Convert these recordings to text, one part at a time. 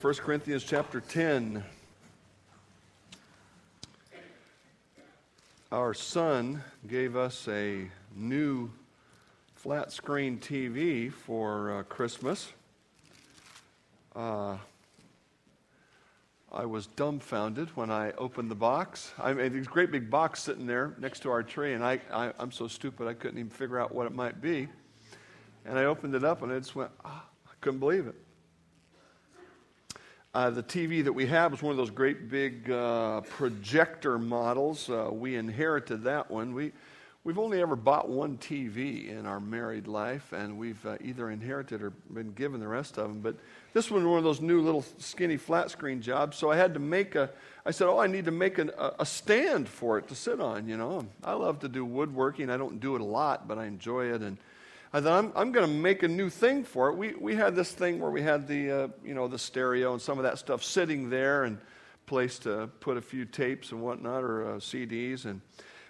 1 Corinthians chapter 10. Our son gave us a new flat screen TV for uh, Christmas. Uh, I was dumbfounded when I opened the box. I mean, this great big box sitting there next to our tree, and I, I, am so stupid I couldn't even figure out what it might be. And I opened it up, and it just went, oh, I couldn't believe it. Uh, the TV that we have is one of those great big uh, projector models. Uh, we inherited that one. We, we've only ever bought one TV in our married life, and we've uh, either inherited or been given the rest of them. But this one was one of those new little skinny flat screen jobs, so I had to make a. I said, "Oh, I need to make an, a, a stand for it to sit on." You know, I love to do woodworking. I don't do it a lot, but I enjoy it, and I thought, I'm, I'm going to make a new thing for it. We, we had this thing where we had the, uh, you know, the stereo and some of that stuff sitting there and place to put a few tapes and whatnot or uh, CDs. And,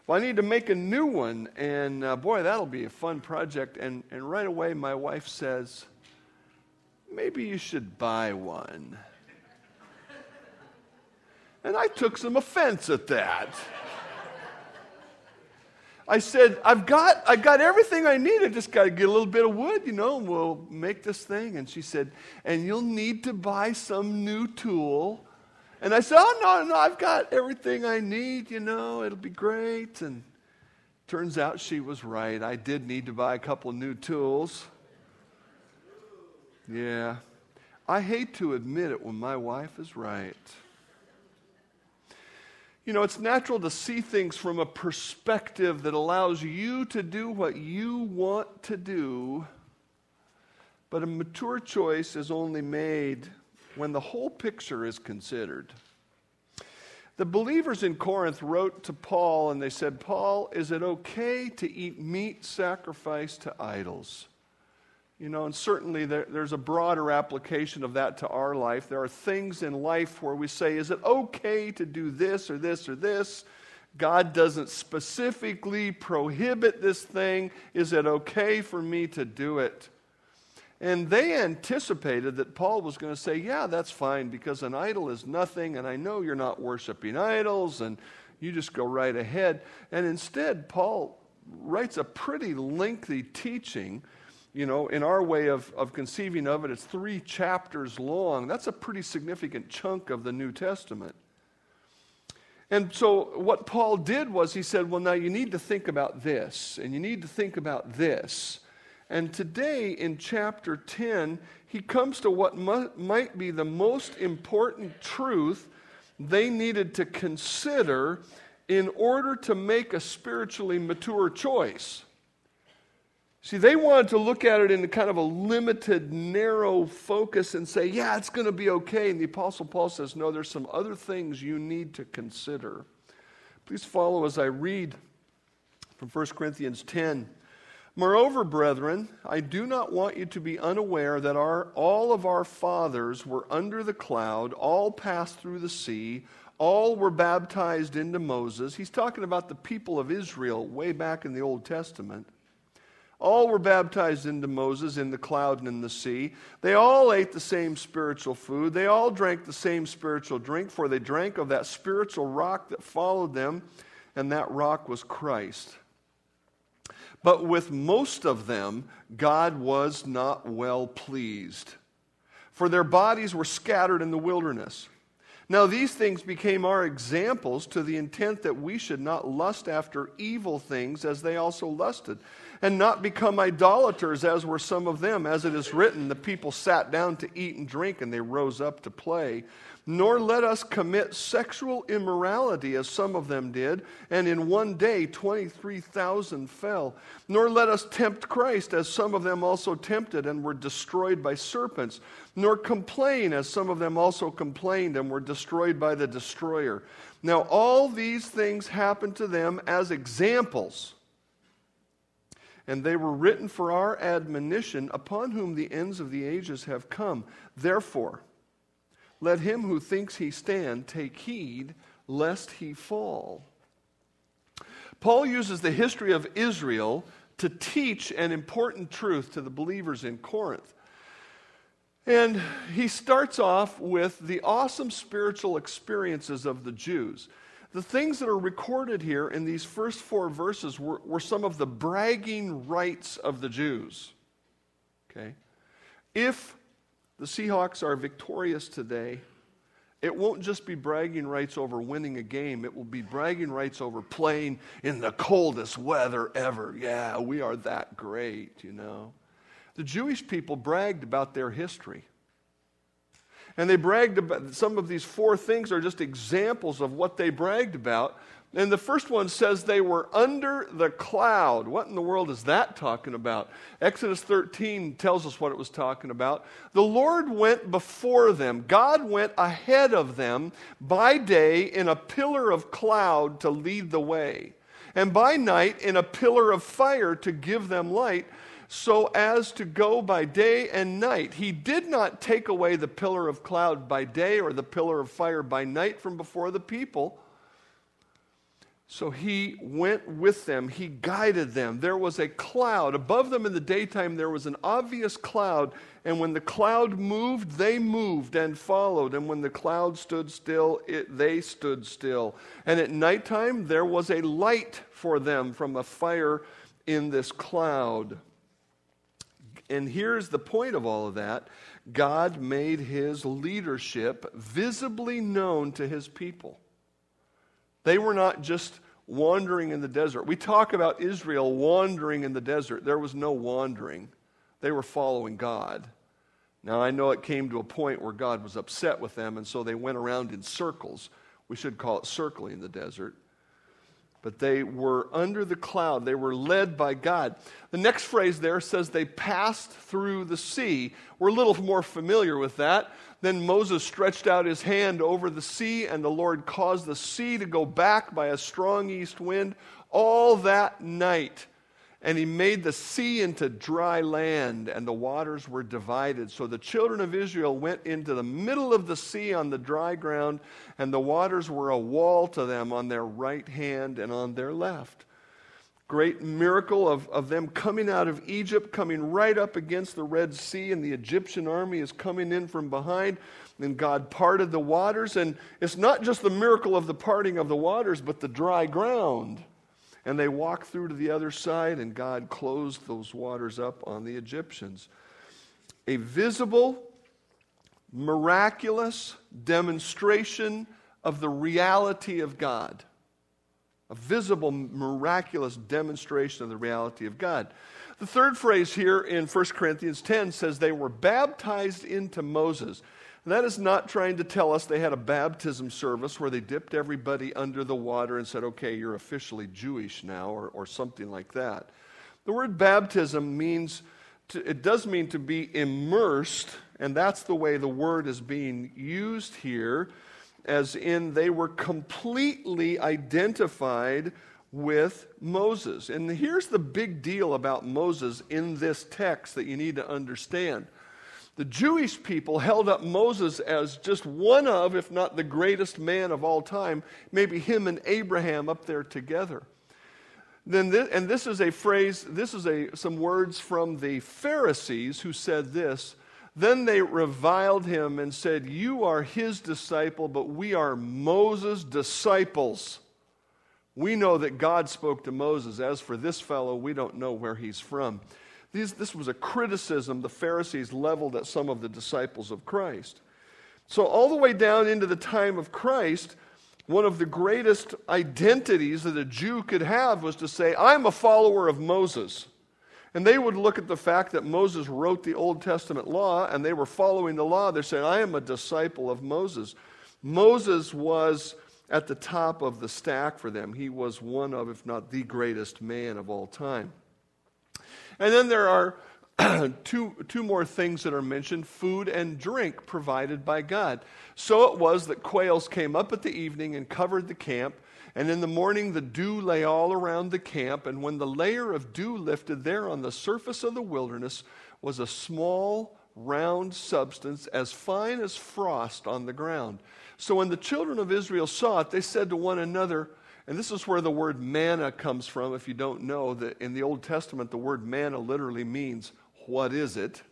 well, I need to make a new one. And uh, boy, that'll be a fun project. And, and right away, my wife says, maybe you should buy one. And I took some offense at that. I said, I've got, I've got everything I need. I just got to get a little bit of wood, you know, and we'll make this thing. And she said, and you'll need to buy some new tool. And I said, oh, no, no, I've got everything I need, you know, it'll be great. And turns out she was right. I did need to buy a couple of new tools. Yeah. I hate to admit it when my wife is right. You know, it's natural to see things from a perspective that allows you to do what you want to do, but a mature choice is only made when the whole picture is considered. The believers in Corinth wrote to Paul and they said, Paul, is it okay to eat meat sacrificed to idols? You know, and certainly there, there's a broader application of that to our life. There are things in life where we say, is it okay to do this or this or this? God doesn't specifically prohibit this thing. Is it okay for me to do it? And they anticipated that Paul was going to say, Yeah, that's fine, because an idol is nothing, and I know you're not worshiping idols, and you just go right ahead. And instead, Paul writes a pretty lengthy teaching you know, in our way of, of conceiving of it, it's three chapters long. That's a pretty significant chunk of the New Testament. And so, what Paul did was he said, Well, now you need to think about this, and you need to think about this. And today, in chapter 10, he comes to what mu- might be the most important truth they needed to consider in order to make a spiritually mature choice. See, they wanted to look at it in kind of a limited, narrow focus and say, yeah, it's going to be okay. And the Apostle Paul says, no, there's some other things you need to consider. Please follow as I read from 1 Corinthians 10. Moreover, brethren, I do not want you to be unaware that our, all of our fathers were under the cloud, all passed through the sea, all were baptized into Moses. He's talking about the people of Israel way back in the Old Testament. All were baptized into Moses in the cloud and in the sea. They all ate the same spiritual food. They all drank the same spiritual drink, for they drank of that spiritual rock that followed them, and that rock was Christ. But with most of them, God was not well pleased, for their bodies were scattered in the wilderness. Now, these things became our examples to the intent that we should not lust after evil things as they also lusted and not become idolaters as were some of them. As it is written, the people sat down to eat and drink, and they rose up to play. Nor let us commit sexual immorality as some of them did, and in one day 23,000 fell. Nor let us tempt Christ as some of them also tempted and were destroyed by serpents. Nor complain as some of them also complained and were destroyed by the destroyer. Now, all these things happened to them as examples and they were written for our admonition, upon whom the ends of the ages have come. Therefore, let him who thinks he stand take heed lest he fall. Paul uses the history of Israel to teach an important truth to the believers in Corinth. And he starts off with the awesome spiritual experiences of the Jews. The things that are recorded here in these first four verses were, were some of the bragging rights of the Jews. Okay? If the Seahawks are victorious today, it won't just be bragging rights over winning a game, it will be bragging rights over playing in the coldest weather ever. Yeah, we are that great, you know. The Jewish people bragged about their history. And they bragged about some of these four things are just examples of what they bragged about. And the first one says they were under the cloud. What in the world is that talking about? Exodus 13 tells us what it was talking about. The Lord went before them, God went ahead of them by day in a pillar of cloud to lead the way, and by night in a pillar of fire to give them light so as to go by day and night. He did not take away the pillar of cloud by day or the pillar of fire by night from before the people. So he went with them, he guided them. There was a cloud. Above them in the daytime, there was an obvious cloud. And when the cloud moved, they moved and followed. And when the cloud stood still, it, they stood still. And at nighttime, there was a light for them from a fire in this cloud. And here's the point of all of that God made his leadership visibly known to his people. They were not just wandering in the desert. We talk about Israel wandering in the desert. There was no wandering, they were following God. Now, I know it came to a point where God was upset with them, and so they went around in circles. We should call it circling the desert but they were under the cloud. They were led by God. The next phrase there says they passed through the sea. We're a little more familiar with that. Then Moses stretched out his hand over the sea, and the Lord caused the sea to go back by a strong east wind all that night. And he made the sea into dry land, and the waters were divided. So the children of Israel went into the middle of the sea on the dry ground, and the waters were a wall to them on their right hand and on their left. Great miracle of, of them coming out of Egypt, coming right up against the Red Sea, and the Egyptian army is coming in from behind. And God parted the waters, and it's not just the miracle of the parting of the waters, but the dry ground. And they walked through to the other side, and God closed those waters up on the Egyptians. A visible, miraculous demonstration of the reality of God. A visible, miraculous demonstration of the reality of God. The third phrase here in 1 Corinthians 10 says they were baptized into Moses. That is not trying to tell us they had a baptism service where they dipped everybody under the water and said, okay, you're officially Jewish now, or, or something like that. The word baptism means, to, it does mean to be immersed, and that's the way the word is being used here, as in they were completely identified with Moses. And here's the big deal about Moses in this text that you need to understand the Jewish people held up Moses as just one of, if not the greatest man of all time, maybe him and Abraham up there together. Then this, and this is a phrase, this is a, some words from the Pharisees who said this. Then they reviled him and said, You are his disciple, but we are Moses' disciples. We know that God spoke to Moses. As for this fellow, we don't know where he's from. These, this was a criticism the Pharisees leveled at some of the disciples of Christ. So, all the way down into the time of Christ, one of the greatest identities that a Jew could have was to say, I'm a follower of Moses. And they would look at the fact that Moses wrote the Old Testament law and they were following the law. They're saying, I am a disciple of Moses. Moses was at the top of the stack for them. He was one of, if not the greatest man of all time. And then there are two, two more things that are mentioned food and drink provided by God. So it was that quails came up at the evening and covered the camp. And in the morning, the dew lay all around the camp. And when the layer of dew lifted, there on the surface of the wilderness was a small, round substance as fine as frost on the ground. So when the children of Israel saw it, they said to one another, and this is where the word manna comes from. If you don't know that in the Old Testament, the word manna literally means, What is it?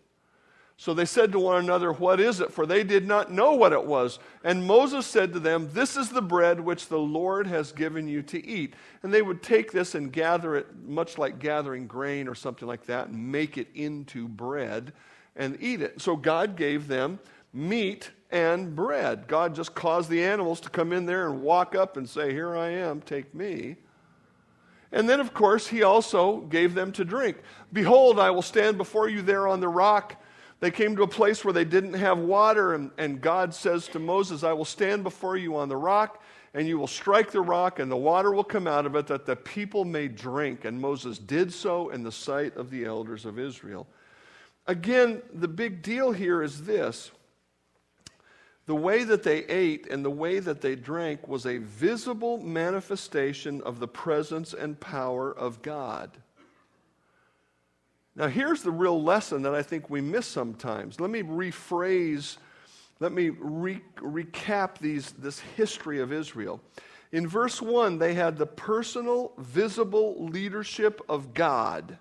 So they said to one another, What is it? For they did not know what it was. And Moses said to them, This is the bread which the Lord has given you to eat. And they would take this and gather it, much like gathering grain or something like that, and make it into bread and eat it. So God gave them meat and bread. God just caused the animals to come in there and walk up and say, Here I am, take me. And then, of course, he also gave them to drink. Behold, I will stand before you there on the rock they came to a place where they didn't have water, and, and God says to Moses, I will stand before you on the rock, and you will strike the rock, and the water will come out of it, that the people may drink. And Moses did so in the sight of the elders of Israel. Again, the big deal here is this the way that they ate and the way that they drank was a visible manifestation of the presence and power of God. Now, here's the real lesson that I think we miss sometimes. Let me rephrase, let me re- recap these, this history of Israel. In verse 1, they had the personal, visible leadership of God.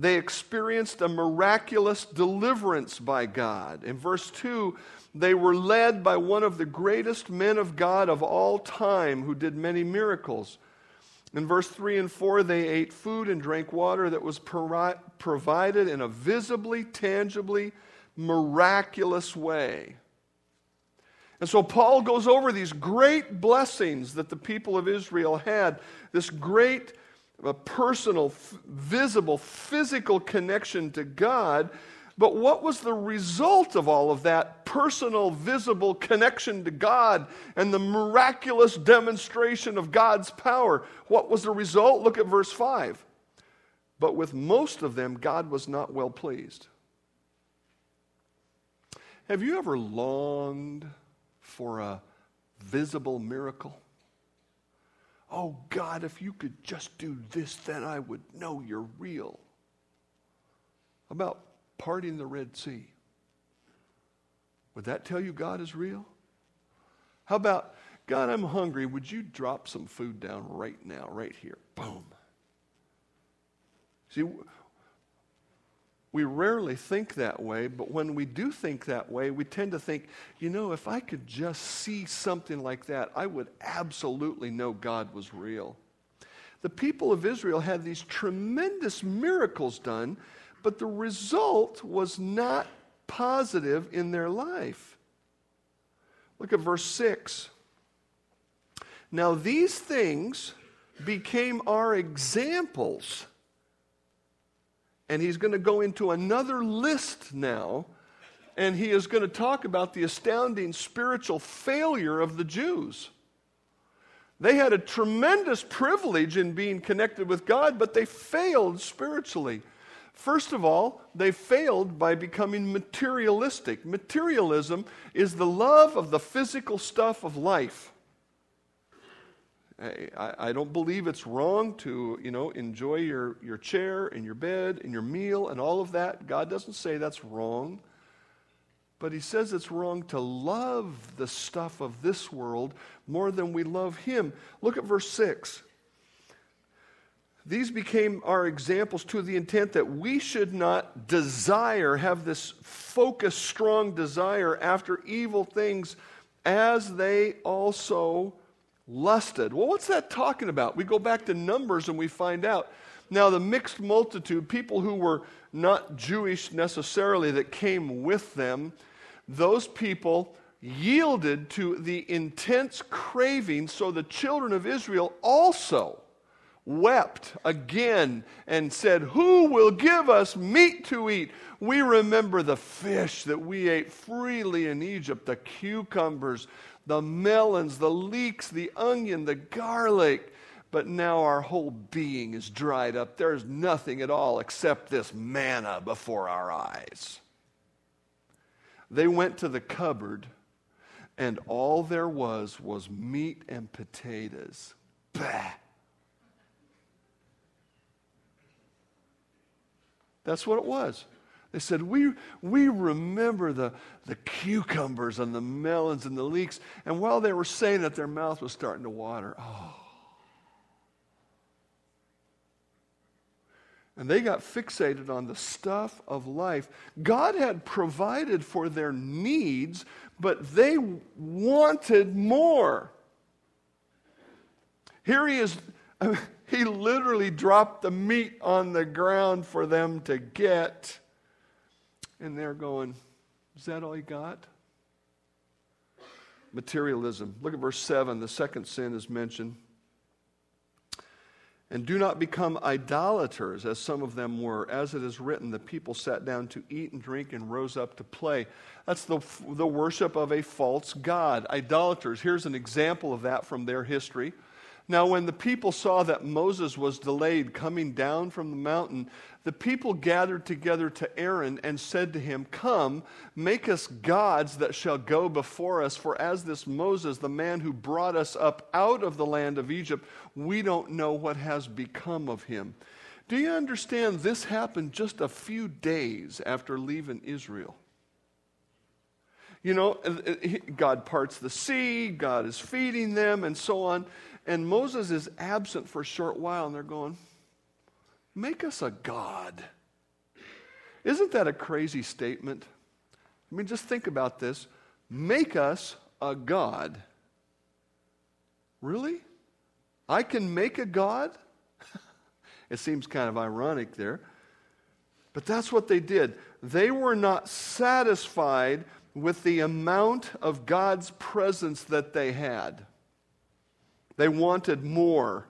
They experienced a miraculous deliverance by God. In verse 2, they were led by one of the greatest men of God of all time who did many miracles. In verse 3 and 4, they ate food and drank water that was provided in a visibly, tangibly, miraculous way. And so Paul goes over these great blessings that the people of Israel had, this great uh, personal, visible, physical connection to God but what was the result of all of that personal, visible connection to God and the miraculous demonstration of God's power? What was the result? Look at verse 5. But with most of them, God was not well pleased. Have you ever longed for a visible miracle? Oh, God, if you could just do this, then I would know you're real. How about parting the Red Sea. Would that tell you God is real? How about, God, I'm hungry. Would you drop some food down right now, right here? Boom. See, we rarely think that way, but when we do think that way, we tend to think, you know, if I could just see something like that, I would absolutely know God was real. The people of Israel had these tremendous miracles done but the result was not positive in their life. Look at verse 6. Now, these things became our examples. And he's going to go into another list now, and he is going to talk about the astounding spiritual failure of the Jews. They had a tremendous privilege in being connected with God, but they failed spiritually. First of all, they failed by becoming materialistic. Materialism is the love of the physical stuff of life. I, I, don't believe it's wrong to, you know, enjoy your, your chair and your bed and your meal and all of that. God doesn't say that's wrong. But he says it's wrong to love the stuff of this world more than we love him. Look at verse 6. These became our examples to the intent that we should not desire, have this focused, strong desire after evil things as they also lusted. Well, what's that talking about? We go back to Numbers and we find out. Now, the mixed multitude, people who were not Jewish necessarily that came with them, those people yielded to the intense craving, so the children of Israel also wept again and said, Who will give us meat to eat? We remember the fish that we ate freely in Egypt, the cucumbers, the melons, the leeks, the onion, the garlic. But now our whole being is dried up. There's nothing at all except this manna before our eyes. They went to the cupboard, and all there was was meat and potatoes. Bah! That's what it was. They said, We, we remember the, the cucumbers and the melons and the leeks. And while they were saying that, their mouth was starting to water. Oh. And they got fixated on the stuff of life. God had provided for their needs, but they wanted more. Here he is, he literally dropped the meat on the ground for them to get. And they're going, Is that all you got? Materialism. Look at verse 7. The second sin is mentioned. And do not become idolaters, as some of them were. As it is written, the people sat down to eat and drink and rose up to play. That's the, the worship of a false God. Idolaters. Here's an example of that from their history. Now, when the people saw that Moses was delayed coming down from the mountain, the people gathered together to Aaron and said to him, Come, make us gods that shall go before us. For as this Moses, the man who brought us up out of the land of Egypt, we don't know what has become of him. Do you understand? This happened just a few days after leaving Israel. You know, uh, uh, God parts the sea, God is feeding them, and so on. And Moses is absent for a short while, and they're going, Make us a God. Isn't that a crazy statement? I mean, just think about this. Make us a God. Really? I can make a God? it seems kind of ironic there. But that's what they did. They were not satisfied with the amount of God's presence that they had. They wanted more.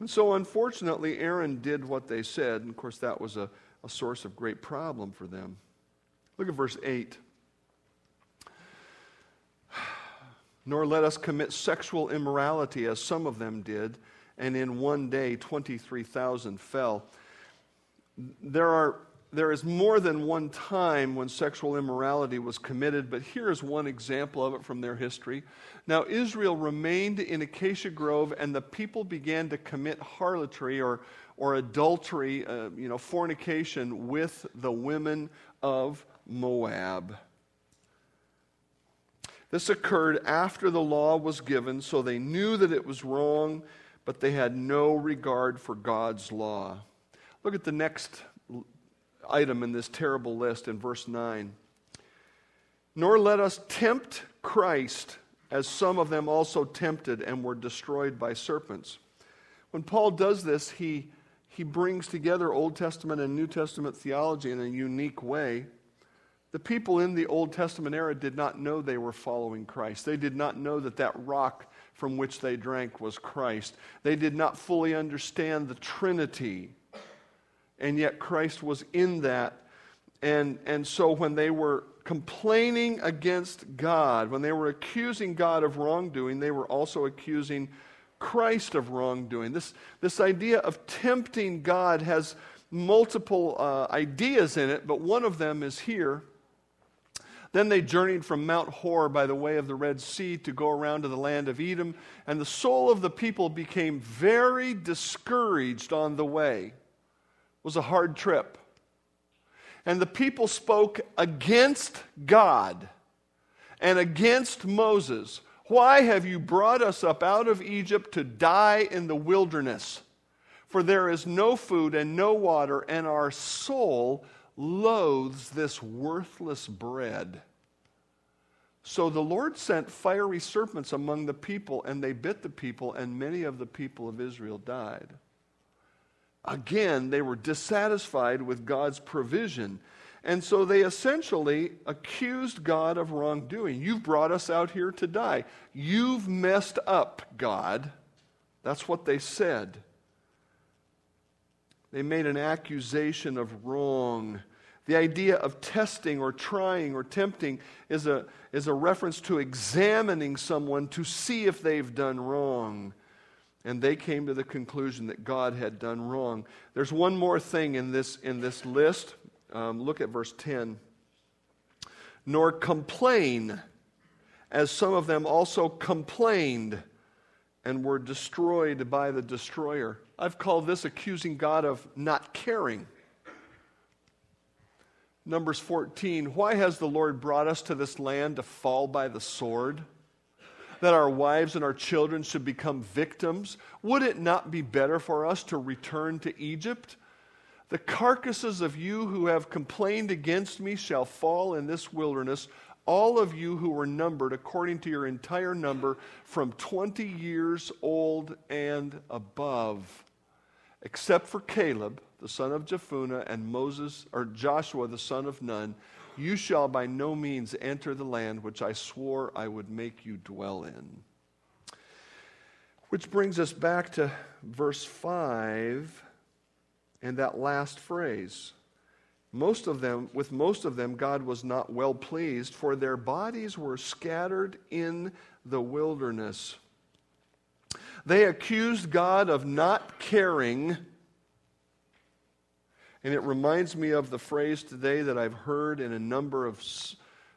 And so, unfortunately, Aaron did what they said. And of course, that was a, a source of great problem for them. Look at verse 8. Nor let us commit sexual immorality as some of them did, and in one day 23,000 fell. There are there is more than one time when sexual immorality was committed, but here's one example of it from their history. Now, Israel remained in Acacia Grove, and the people began to commit harlotry or, or adultery, uh, you know, fornication with the women of Moab. This occurred after the law was given, so they knew that it was wrong, but they had no regard for God's law. Look at the next item in this terrible list in verse 9. Nor let us tempt Christ, as some of them also tempted and were destroyed by serpents. When Paul does this, he, he brings together Old Testament and New Testament theology in a unique way. The people in the Old Testament era did not know they were following Christ. They did not know that that rock from which they drank was Christ. They did not fully understand the Trinity and yet Christ was in that. And, and so when they were complaining against God, when they were accusing God of wrongdoing, they were also accusing Christ of wrongdoing. This, this idea of tempting God has multiple uh, ideas in it, but one of them is here. Then they journeyed from Mount Hor by the way of the Red Sea to go around to the land of Edom, and the soul of the people became very discouraged on the way was a hard trip. And the people spoke against God and against Moses. Why have you brought us up out of Egypt to die in the wilderness? For there is no food and no water, and our soul loathes this worthless bread. So the Lord sent fiery serpents among the people, and they bit the people, and many of the people of Israel died. Again, they were dissatisfied with God's provision. And so they essentially accused God of wrongdoing. You've brought us out here to die. You've messed up, God. That's what they said. They made an accusation of wrong. The idea of testing or trying or tempting is a, is a reference to examining someone to see if they've done wrong and they came to the conclusion that God had done wrong. There's one more thing in this, in this list. Um, look at verse 10. Nor complain, as some of them also complained and were destroyed by the destroyer. I've called this accusing God of not caring. Numbers 14. Why has the Lord brought us to this land to fall by the sword? That our wives and our children should become victims? Would it not be better for us to return to Egypt? The carcasses of you who have complained against me shall fall in this wilderness, all of you who were numbered according to your entire number from 20 years old and above, except for Caleb, the son of Jephunneh, and Moses, or Joshua, the son of Nun. You shall by no means enter the land which I swore I would make you dwell in. Which brings us back to verse 5 and that last phrase. Most of them, with most of them, God was not well pleased, for their bodies were scattered in the wilderness. They accused God of not caring. And it reminds me of the phrase today that I've heard in a number of,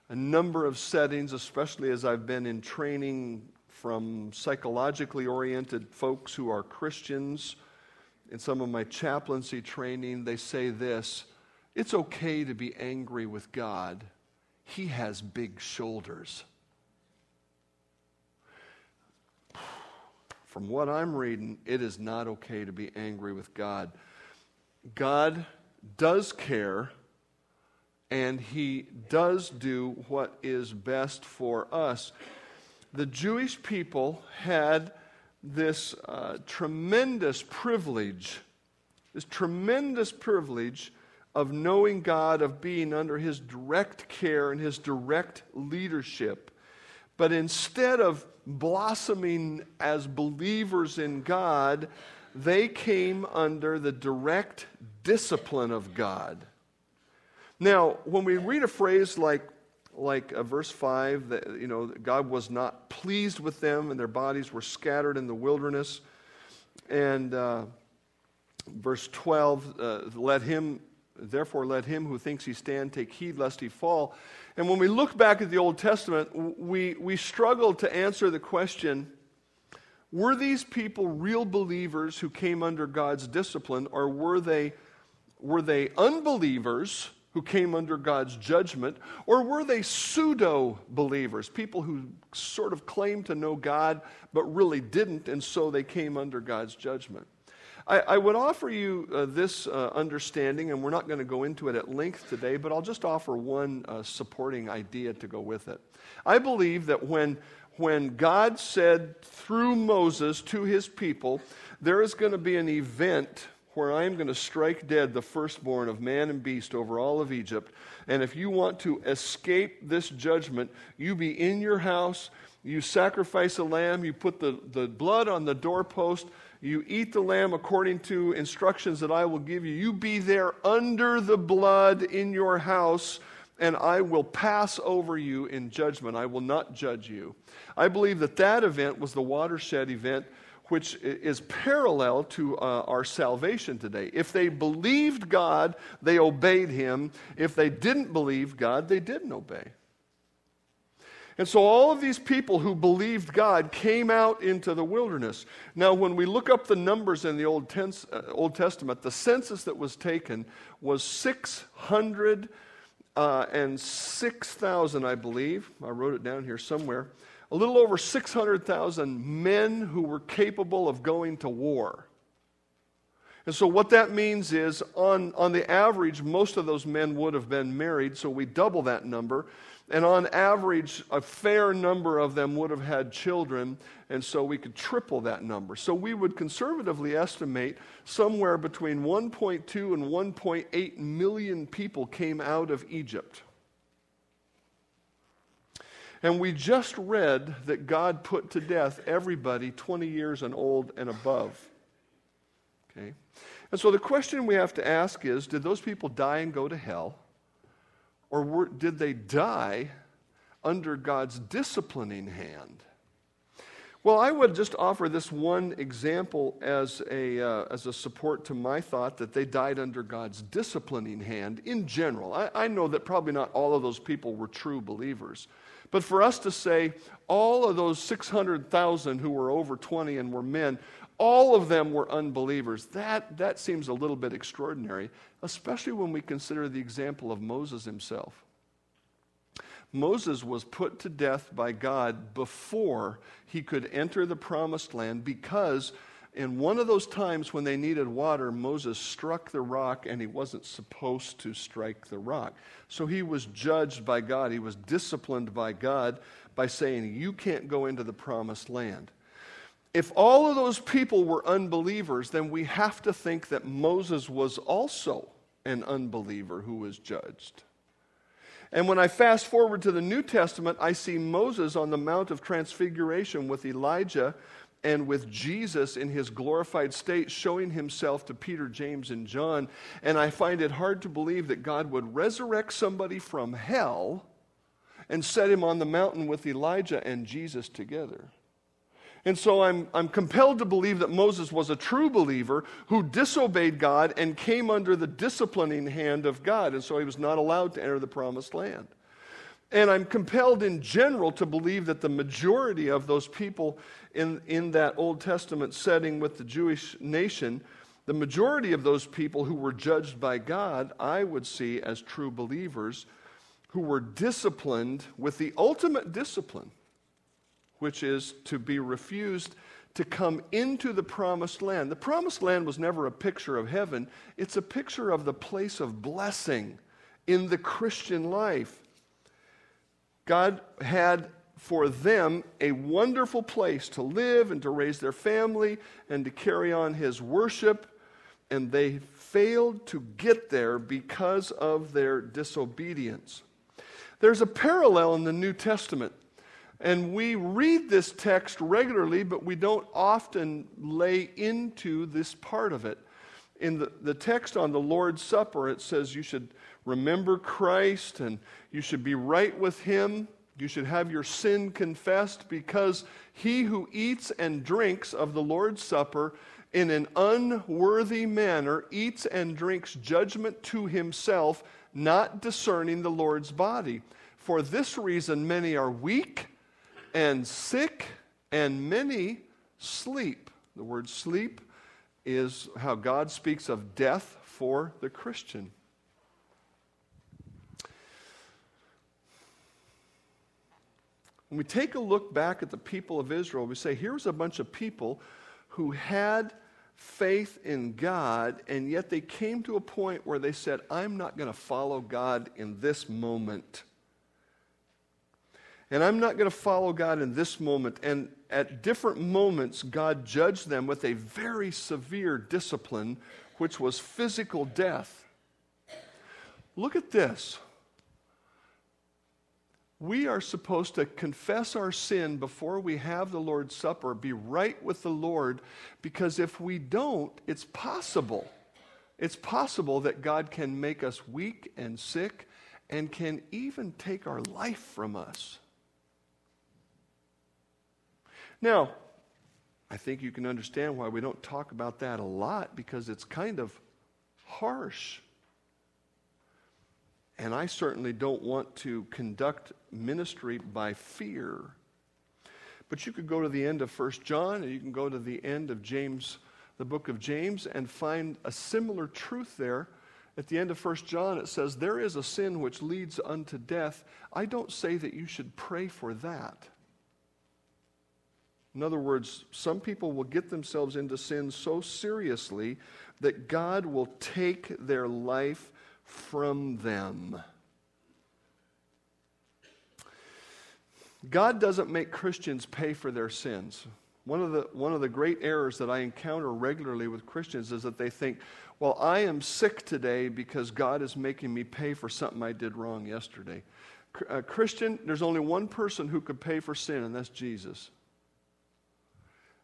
a number of settings, especially as I've been in training from psychologically oriented folks who are Christians in some of my chaplaincy training, they say this it's okay to be angry with God, He has big shoulders. From what I'm reading, it is not okay to be angry with God. God does care, and He does do what is best for us. The Jewish people had this uh, tremendous privilege, this tremendous privilege of knowing God, of being under His direct care and His direct leadership. But instead of blossoming as believers in God, they came under the direct discipline of God. Now, when we read a phrase like like uh, verse 5 that you know god was not pleased with them and their bodies were scattered in the wilderness and uh, verse 12 uh, let him therefore let him who thinks he stand take heed lest he fall and when we look back at the old testament we, we struggle to answer the question were these people real believers who came under god's discipline or were they were they unbelievers who came under God's judgment, or were they pseudo believers, people who sort of claimed to know God but really didn't, and so they came under God's judgment? I, I would offer you uh, this uh, understanding, and we're not going to go into it at length today, but I'll just offer one uh, supporting idea to go with it. I believe that when, when God said through Moses to his people, there is going to be an event where I am going to strike dead the firstborn of man and beast over all of Egypt. And if you want to escape this judgment, you be in your house, you sacrifice a lamb, you put the, the blood on the doorpost, you eat the lamb according to instructions that I will give you. You be there under the blood in your house and I will pass over you in judgment. I will not judge you. I believe that that event was the watershed event which is parallel to uh, our salvation today. If they believed God, they obeyed Him. If they didn't believe God, they didn't obey. And so all of these people who believed God came out into the wilderness. Now, when we look up the numbers in the Old, uh, Testament, the census that was taken was 606,000, uh, I believe. I wrote it down here somewhere a little over 600,000 men who were capable of going to war. And so, what that means is, on, on the average, most of those men would have been married, so we double that number. And on average, a fair number of them would have had children, and so we could triple that number. So we would conservatively estimate somewhere between 1.2 and 1.8 million people came out of Egypt. And we just read that God put to death everybody 20 years and old and above. Okay? And so the question we have to ask is did those people die and go to hell? Or were, did they die under God's disciplining hand? Well, I would just offer this one example as a, uh, as a support to my thought that they died under God's disciplining hand in general. I, I know that probably not all of those people were true believers. But for us to say all of those 600,000 who were over 20 and were men, all of them were unbelievers, that, that seems a little bit extraordinary, especially when we consider the example of Moses himself. Moses was put to death by God before he could enter the promised land because in one of those times when they needed water, Moses struck the rock and he wasn't supposed to strike the rock. So he was judged by God. He was disciplined by God by saying, You can't go into the promised land. If all of those people were unbelievers, then we have to think that Moses was also an unbeliever who was judged. And when I fast forward to the New Testament, I see Moses on the Mount of Transfiguration with Elijah and with Jesus in his glorified state showing himself to Peter, James, and John. And I find it hard to believe that God would resurrect somebody from hell and set him on the mountain with Elijah and Jesus together. And so I'm, I'm compelled to believe that Moses was a true believer who disobeyed God and came under the disciplining hand of God. And so he was not allowed to enter the promised land. And I'm compelled in general to believe that the majority of those people in, in that Old Testament setting with the Jewish nation, the majority of those people who were judged by God, I would see as true believers who were disciplined with the ultimate discipline which is to be refused to come into the promised land. The promised land was never a picture of heaven, it's a picture of the place of blessing in the Christian life. God had for them a wonderful place to live and to raise their family and to carry on his worship, and they failed to get there because of their disobedience. There's a parallel in the New Testament and we read this text regularly, but we don't often lay into this part of it. In the, the text on the Lord's Supper, it says you should remember Christ and you should be right with Him. You should have your sin confessed because he who eats and drinks of the Lord's Supper in an unworthy manner eats and drinks judgment to himself, not discerning the Lord's body. For this reason, many are weak and sick, and many sleep. The word sleep is how God speaks of death for the Christian. When we take a look back at the people of Israel, we say, here's a bunch of people who had faith in God, and yet they came to a point where they said, I'm not going to follow God in this moment. And I'm not going to follow God in this moment. And at different moments, God judged them with a very severe discipline, which was physical death. Look at this. We are supposed to confess our sin before we have the Lord's Supper, be right with the Lord, because if we don't, it's possible. It's possible that God can make us weak and sick and can even take our life from us. Now, I think you can understand why we don't talk about that a lot because it's kind of harsh. And I certainly don't want to conduct ministry by fear. But you could go to the end of First John, and you can go to the end of James, the book of James, and find a similar truth there. At the end of First John, it says, There is a sin which leads unto death. I don't say that you should pray for that. In other words, some people will get themselves into sin so seriously that God will take their life from them. God doesn't make Christians pay for their sins. One of, the, one of the great errors that I encounter regularly with Christians is that they think, well, I am sick today because God is making me pay for something I did wrong yesterday. A uh, Christian, there's only one person who could pay for sin, and that's Jesus.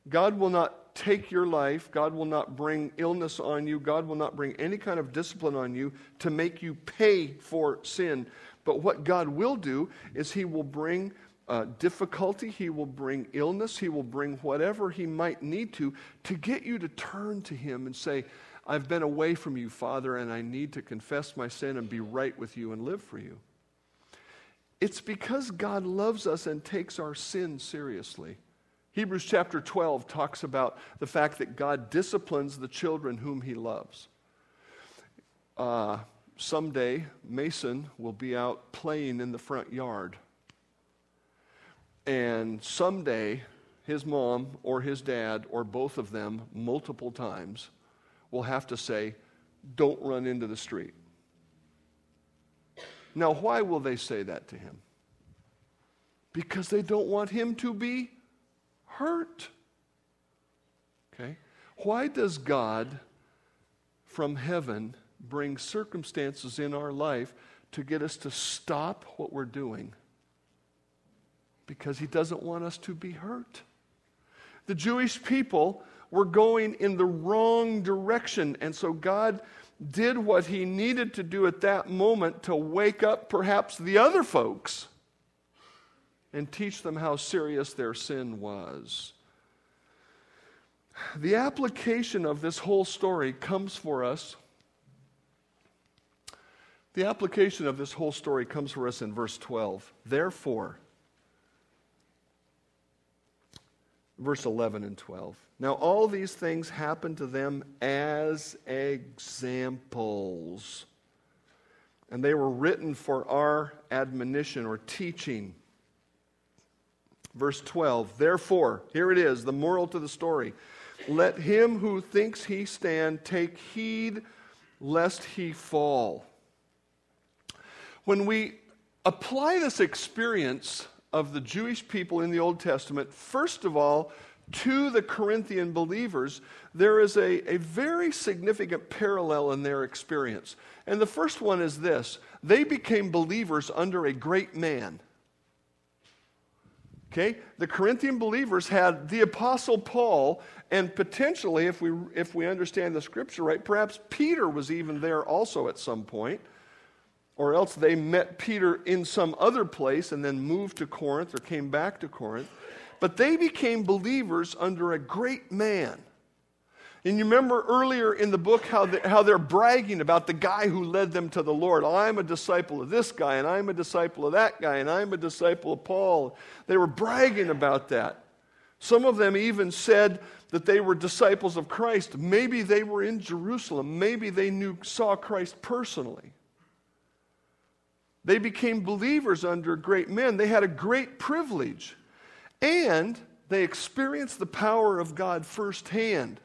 God will not take your life. God will not bring illness on you. God will not bring any kind of discipline on you to make you pay for sin. But what God will do is He will bring uh, difficulty, He will bring illness, He will bring whatever He might need to to get you to turn to Him and say, I've been away from you, Father, and I need to confess my sin and be right with you and live for you. It's because God loves us and takes our sin seriously. Hebrews chapter 12 talks about the fact that God disciplines the children whom he loves. Uh, someday, Mason will be out playing in the front yard. And someday, his mom or his dad or both of them multiple times will have to say, Don't run into the street. Now, why will they say that to him? Because they don't want him to be hurt. Okay? Why does God from heaven bring circumstances in our life to get us to stop what we're doing? Because he doesn't want us to be hurt. The Jewish people were going in the wrong direction, and so God did what he needed to do at that moment to wake up perhaps the other folks and teach them how serious their sin was. The application of this whole story comes for us. The application of this whole story comes for us in verse 12. Therefore, verse 11 and 12. Now, all these things happened to them as examples, and they were written for our admonition or teaching. Verse 12, therefore, here it is, the moral to the story. Let him who thinks he stand take heed lest he fall. When we apply this experience of the Jewish people in the Old Testament, first of all, to the Corinthian believers, there is a, a very significant parallel in their experience. And the first one is this they became believers under a great man. Okay? The Corinthian believers had the Apostle Paul, and potentially, if we, if we understand the scripture right, perhaps Peter was even there also at some point. Or else they met Peter in some other place and then moved to Corinth or came back to Corinth. But they became believers under a great man. And you remember earlier in the book how, they, how they're bragging about the guy who led them to the Lord. I'm a disciple of this guy, and I'm a disciple of that guy, and I'm a disciple of Paul. They were bragging about that. Some of them even said that they were disciples of Christ. Maybe they were in Jerusalem. Maybe they knew, saw Christ personally. They became believers under great men. They had a great privilege. And they experienced the power of God firsthand.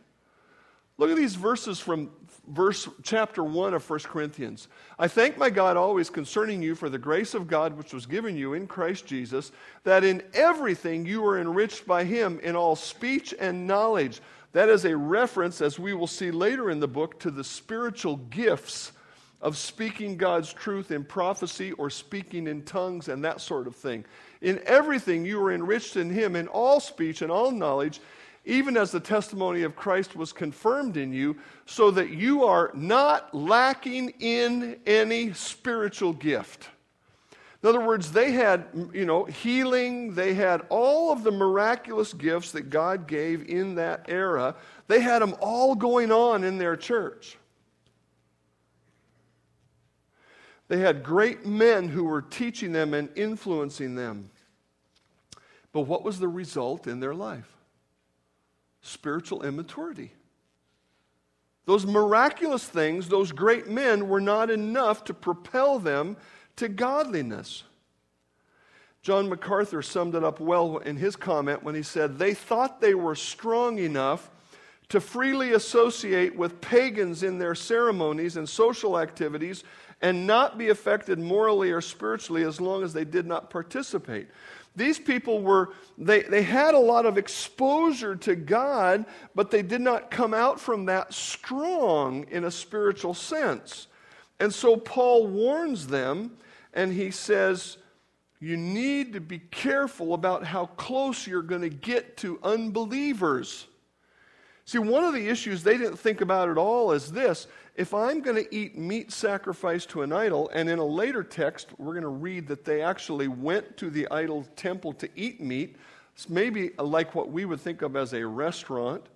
Look at these verses from verse chapter 1 of 1 Corinthians. I thank my God always concerning you for the grace of God which was given you in Christ Jesus, that in everything you are enriched by him in all speech and knowledge. That is a reference, as we will see later in the book, to the spiritual gifts of speaking God's truth in prophecy or speaking in tongues and that sort of thing. In everything you are enriched in Him, in all speech and all knowledge, even as the testimony of Christ was confirmed in you, so that you are not lacking in any spiritual gift. In other words, they had, you know, healing, they had all of the miraculous gifts that God gave in that era. They had them all going on in their church. They had great men who were teaching them and influencing them. But what was the result in their life? Spiritual immaturity. Those miraculous things, those great men, were not enough to propel them to godliness. John MacArthur summed it up well in his comment when he said, They thought they were strong enough to freely associate with pagans in their ceremonies and social activities and not be affected morally or spiritually as long as they did not participate. These people were, they, they had a lot of exposure to God, but they did not come out from that strong in a spiritual sense. And so Paul warns them, and he says, You need to be careful about how close you're going to get to unbelievers. See, one of the issues they didn't think about at all is this if I'm going to eat meat sacrificed to an idol, and in a later text, we're going to read that they actually went to the idol temple to eat meat, it's maybe like what we would think of as a restaurant.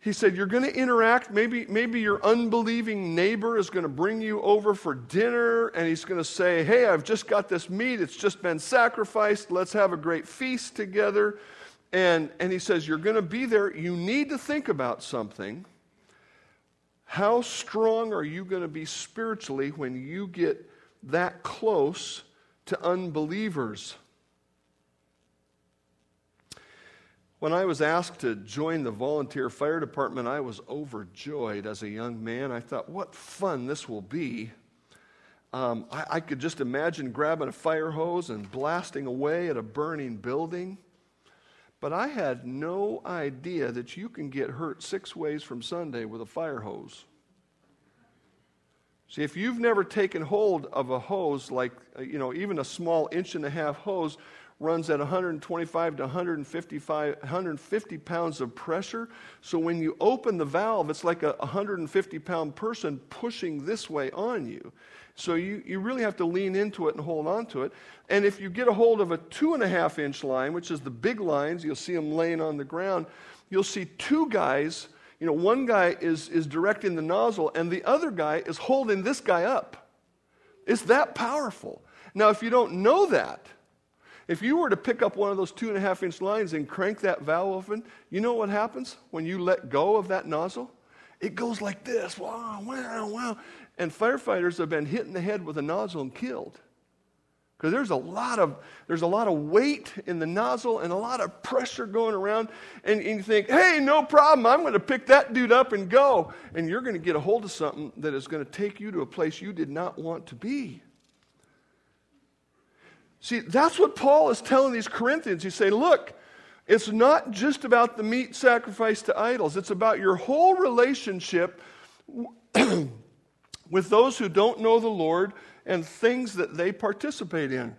He said, You're going to interact. Maybe, maybe your unbelieving neighbor is going to bring you over for dinner, and he's going to say, Hey, I've just got this meat. It's just been sacrificed. Let's have a great feast together. And, and he says, You're going to be there. You need to think about something. How strong are you going to be spiritually when you get that close to unbelievers? When I was asked to join the volunteer fire department, I was overjoyed as a young man. I thought, what fun this will be. Um, I, I could just imagine grabbing a fire hose and blasting away at a burning building. But I had no idea that you can get hurt six ways from Sunday with a fire hose. See, if you've never taken hold of a hose, like, uh, you know, even a small inch and a half hose, runs at 125 to 155, 150 pounds of pressure. So when you open the valve, it's like a 150 pound person pushing this way on you. So you, you really have to lean into it and hold on to it. And if you get a hold of a two and a half inch line, which is the big lines, you'll see them laying on the ground, you'll see two guys. You know, one guy is, is directing the nozzle, and the other guy is holding this guy up. It's that powerful. Now, if you don't know that, if you were to pick up one of those two and a half inch lines and crank that valve open, you know what happens when you let go of that nozzle? It goes like this. Wow, wow, wow. And firefighters have been hit in the head with a nozzle and killed. Because there's a lot of there's a lot of weight in the nozzle and a lot of pressure going around, and, and you think, hey, no problem, I'm going to pick that dude up and go. And you're going to get a hold of something that is going to take you to a place you did not want to be. See, that's what Paul is telling these Corinthians. He's saying, look, it's not just about the meat sacrificed to idols, it's about your whole relationship with those who don't know the Lord and things that they participate in.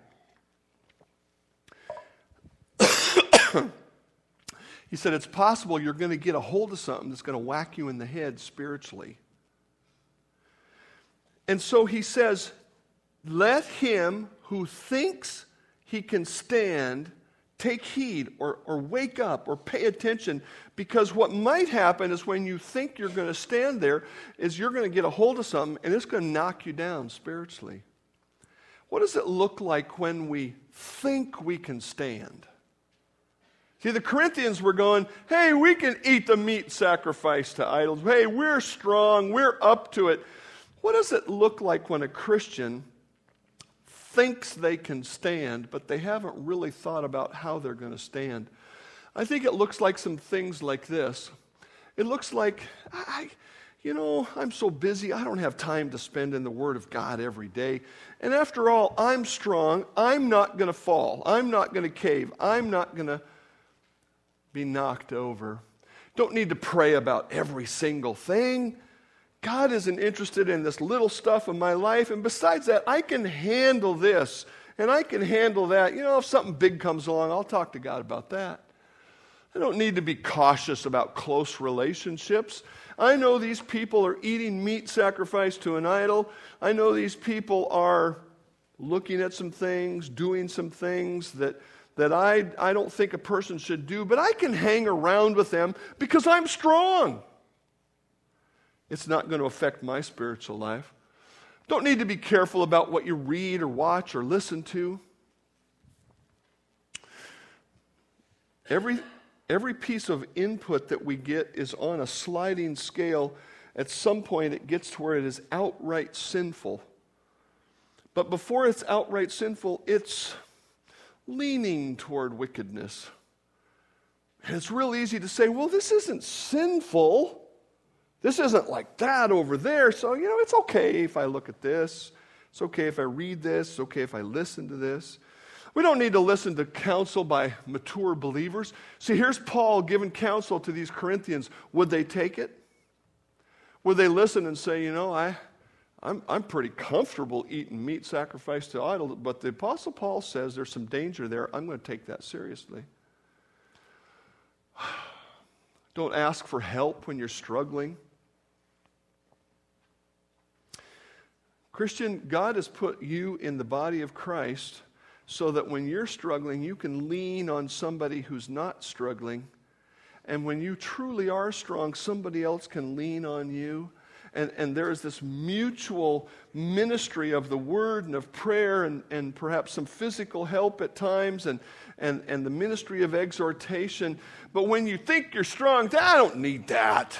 he said, It's possible you're going to get a hold of something that's going to whack you in the head spiritually. And so he says, Let him who thinks he can stand take heed or, or wake up or pay attention because what might happen is when you think you're going to stand there is you're going to get a hold of something and it's going to knock you down spiritually. What does it look like when we think we can stand? See the corinthians were going hey we can eat the meat sacrificed to idols. Hey we're strong. We're up to it. What does it look like when a christian thinks they can stand, but they haven't really thought about how they're going to stand. I think it looks like some things like this. It looks like, I, you know, I'm so busy, I don't have time to spend in the Word of God every day. And after all, I'm strong. I'm not going to fall. I'm not going to cave. I'm not going to be knocked over. Don't need to pray about every single thing. God isn't interested in this little stuff in my life. And besides that, I can handle this and I can handle that. You know, if something big comes along, I'll talk to God about that. I don't need to be cautious about close relationships. I know these people are eating meat sacrificed to an idol. I know these people are looking at some things, doing some things that, that I, I don't think a person should do, but I can hang around with them because I'm strong. It's not going to affect my spiritual life. Don't need to be careful about what you read or watch or listen to. Every, every piece of input that we get is on a sliding scale. At some point, it gets to where it is outright sinful. But before it's outright sinful, it's leaning toward wickedness. And it's real easy to say, well, this isn't sinful. This isn't like that over there. So, you know, it's okay if I look at this. It's okay if I read this. It's okay if I listen to this. We don't need to listen to counsel by mature believers. See, here's Paul giving counsel to these Corinthians. Would they take it? Would they listen and say, you know, I, I'm, I'm pretty comfortable eating meat sacrificed to idols, but the Apostle Paul says there's some danger there. I'm going to take that seriously. Don't ask for help when you're struggling. Christian, God has put you in the body of Christ so that when you're struggling, you can lean on somebody who's not struggling. And when you truly are strong, somebody else can lean on you. And, and there is this mutual ministry of the word and of prayer and, and perhaps some physical help at times and, and, and the ministry of exhortation. But when you think you're strong, I don't need that.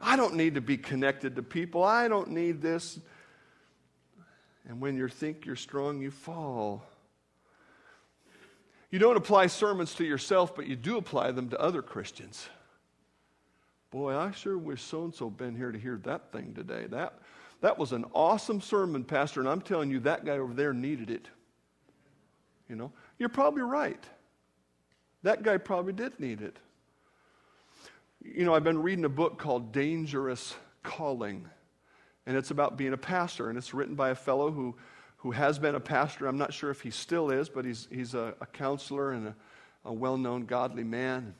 I don't need to be connected to people. I don't need this. And when you think you're strong, you fall. You don't apply sermons to yourself, but you do apply them to other Christians. Boy, I sure wish so and so been here to hear that thing today. That, that was an awesome sermon, Pastor, and I'm telling you, that guy over there needed it. You know, you're probably right. That guy probably did need it. You know, I've been reading a book called Dangerous Calling, and it's about being a pastor, and it's written by a fellow who, who has been a pastor. I'm not sure if he still is, but he's, he's a, a counselor and a, a well known godly man.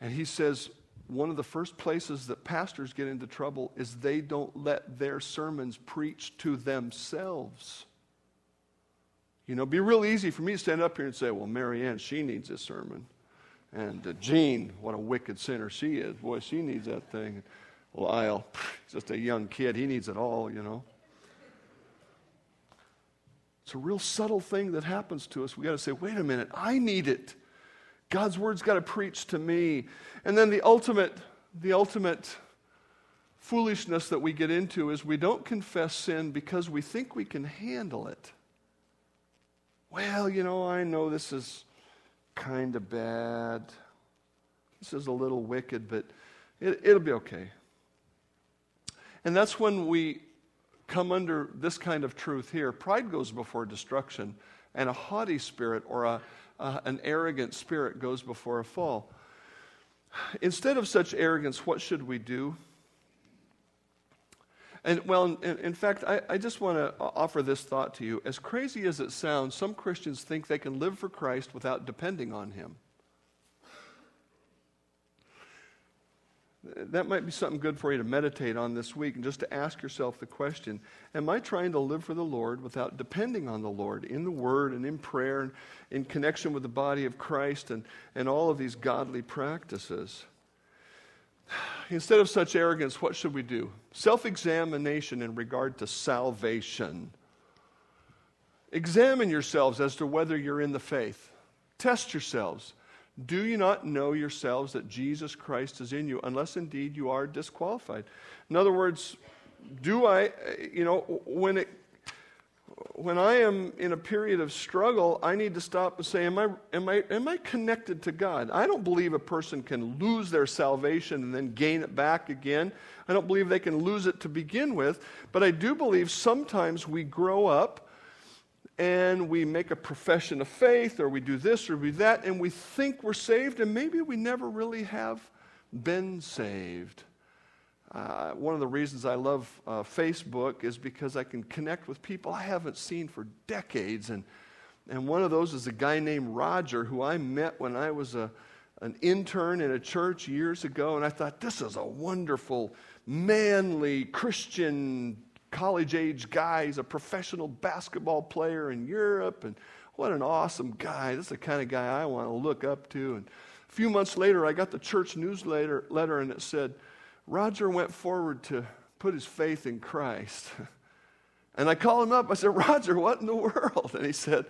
And he says, one of the first places that pastors get into trouble is they don't let their sermons preach to themselves. You know, it'd be real easy for me to stand up here and say, well, Marianne, she needs this sermon. And uh, Jean, what a wicked sinner she is. Boy, she needs that thing. Lyle, just a young kid, he needs it all, you know. It's a real subtle thing that happens to us. We got to say, wait a minute, I need it. God's word's got to preach to me. And then the ultimate, the ultimate foolishness that we get into is we don't confess sin because we think we can handle it. Well, you know, I know this is kind of bad. This is a little wicked, but it, it'll be okay. And that's when we come under this kind of truth here. Pride goes before destruction, and a haughty spirit or a, uh, an arrogant spirit goes before a fall. Instead of such arrogance, what should we do? And well, in, in fact, I, I just want to offer this thought to you. As crazy as it sounds, some Christians think they can live for Christ without depending on Him. That might be something good for you to meditate on this week and just to ask yourself the question Am I trying to live for the Lord without depending on the Lord in the Word and in prayer and in connection with the body of Christ and, and all of these godly practices? Instead of such arrogance, what should we do? Self examination in regard to salvation. Examine yourselves as to whether you're in the faith. Test yourselves. Do you not know yourselves that Jesus Christ is in you, unless indeed you are disqualified? In other words, do I, you know, when it when I am in a period of struggle, I need to stop and say, am I, am, I, am I connected to God? I don't believe a person can lose their salvation and then gain it back again. I don't believe they can lose it to begin with. But I do believe sometimes we grow up and we make a profession of faith, or we do this or we do that, and we think we're saved, and maybe we never really have been saved. Uh, one of the reasons I love uh, Facebook is because I can connect with people I haven't seen for decades. And, and one of those is a guy named Roger who I met when I was a, an intern in a church years ago. And I thought, this is a wonderful, manly, Christian, college age guy. He's a professional basketball player in Europe. And what an awesome guy. This is the kind of guy I want to look up to. And a few months later, I got the church newsletter letter, and it said, Roger went forward to put his faith in Christ. And I called him up. I said, Roger, what in the world? And he said,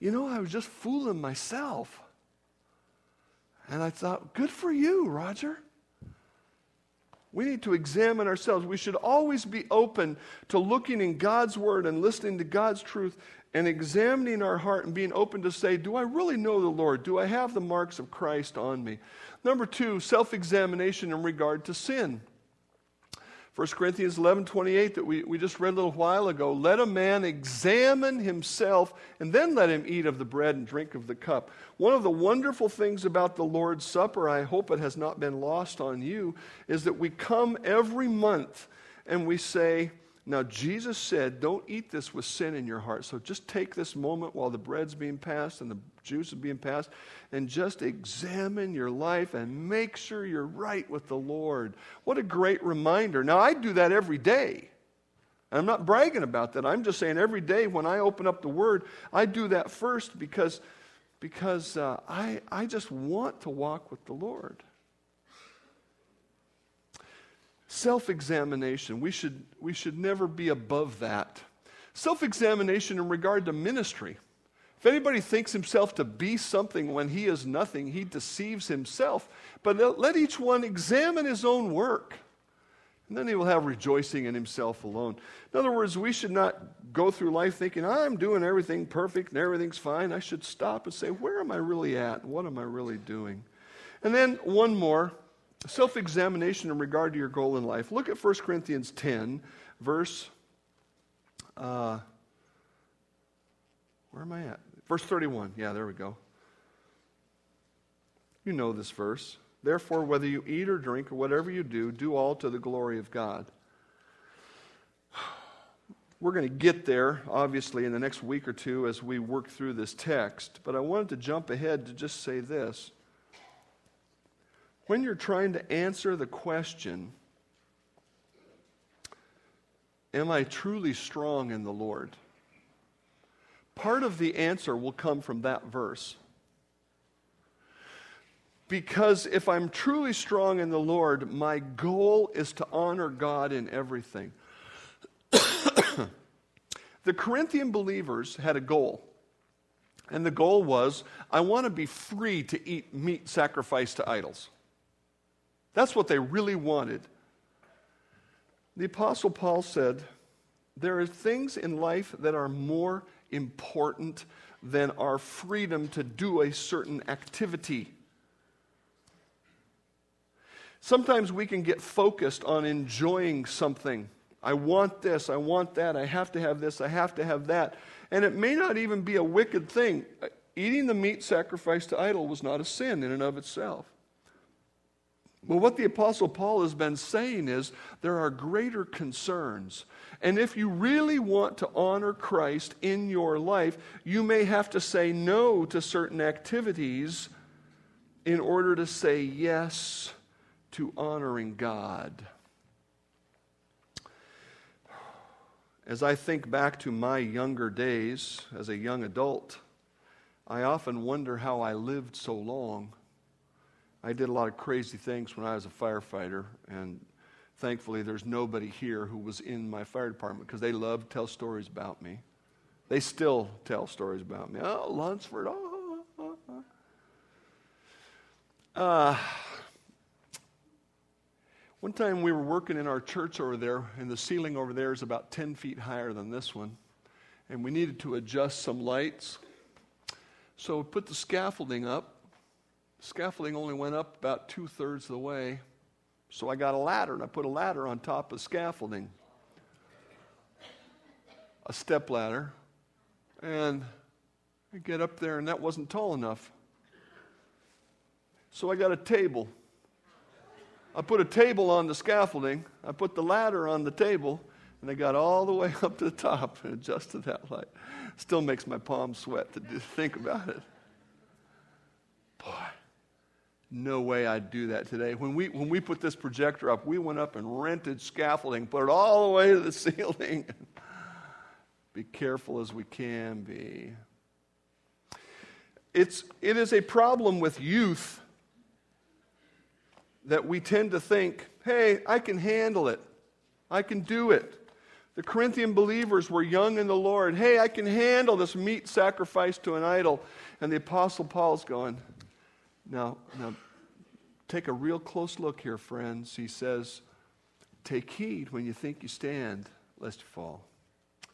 You know, I was just fooling myself. And I thought, Good for you, Roger. We need to examine ourselves. We should always be open to looking in God's Word and listening to God's truth and examining our heart and being open to say, Do I really know the Lord? Do I have the marks of Christ on me? Number two, self examination in regard to sin. 1 Corinthians 11 28 that we, we just read a little while ago. Let a man examine himself and then let him eat of the bread and drink of the cup. One of the wonderful things about the Lord's Supper, I hope it has not been lost on you, is that we come every month and we say, now, Jesus said, don't eat this with sin in your heart. So just take this moment while the bread's being passed and the juice is being passed and just examine your life and make sure you're right with the Lord. What a great reminder. Now, I do that every day. I'm not bragging about that. I'm just saying every day when I open up the Word, I do that first because, because uh, I, I just want to walk with the Lord. Self examination, we should, we should never be above that. Self examination in regard to ministry. If anybody thinks himself to be something when he is nothing, he deceives himself. But let each one examine his own work. And then he will have rejoicing in himself alone. In other words, we should not go through life thinking, I'm doing everything perfect and everything's fine. I should stop and say, where am I really at? What am I really doing? And then one more self examination in regard to your goal in life. Look at 1 Corinthians 10, verse. Uh, where am I at? Verse 31. Yeah, there we go. You know this verse. Therefore, whether you eat or drink or whatever you do, do all to the glory of God. We're going to get there, obviously, in the next week or two as we work through this text, but I wanted to jump ahead to just say this. When you're trying to answer the question, Am I truly strong in the Lord? Part of the answer will come from that verse. Because if I'm truly strong in the Lord, my goal is to honor God in everything. the Corinthian believers had a goal. And the goal was I want to be free to eat meat sacrificed to idols. That's what they really wanted. The Apostle Paul said, There are things in life that are more important than our freedom to do a certain activity. Sometimes we can get focused on enjoying something. I want this, I want that, I have to have this, I have to have that. And it may not even be a wicked thing. Eating the meat sacrificed to idol was not a sin in and of itself. But what the Apostle Paul has been saying is there are greater concerns. And if you really want to honor Christ in your life, you may have to say no to certain activities in order to say yes to honoring God. As I think back to my younger days as a young adult, I often wonder how I lived so long. I did a lot of crazy things when I was a firefighter, and thankfully there's nobody here who was in my fire department because they love to tell stories about me. They still tell stories about me. Oh, Lunsford, oh. oh, oh. Uh, one time we were working in our church over there, and the ceiling over there is about 10 feet higher than this one, and we needed to adjust some lights. So we put the scaffolding up. Scaffolding only went up about two thirds of the way. So I got a ladder, and I put a ladder on top of scaffolding, a step ladder. And I get up there, and that wasn't tall enough. So I got a table I put a table on the scaffolding, I put the ladder on the table, and I got all the way up to the top and adjusted that light. Still makes my palms sweat to think about it. Boy, no way I'd do that today. When we, when we put this projector up, we went up and rented scaffolding, put it all the way to the ceiling. be careful as we can be. It's, it is a problem with youth that we tend to think, hey, I can handle it. I can do it. The Corinthian believers were young in the Lord. Hey, I can handle this meat sacrifice to an idol. And the Apostle Paul's going, now, now, take a real close look here, friends. He says, take heed when you think you stand, lest you fall.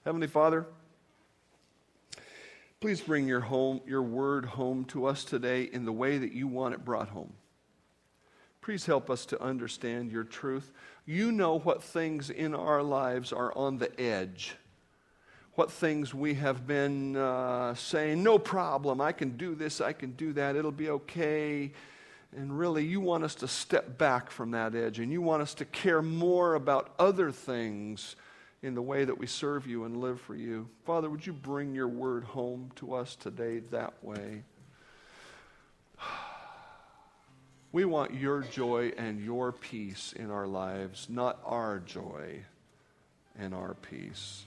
Heavenly Father, please bring your home, your word home to us today in the way that you want it brought home. Please help us to understand your truth. You know what things in our lives are on the edge. What things we have been uh, saying, no problem, I can do this, I can do that, it'll be okay. And really, you want us to step back from that edge and you want us to care more about other things in the way that we serve you and live for you. Father, would you bring your word home to us today that way? We want your joy and your peace in our lives, not our joy and our peace.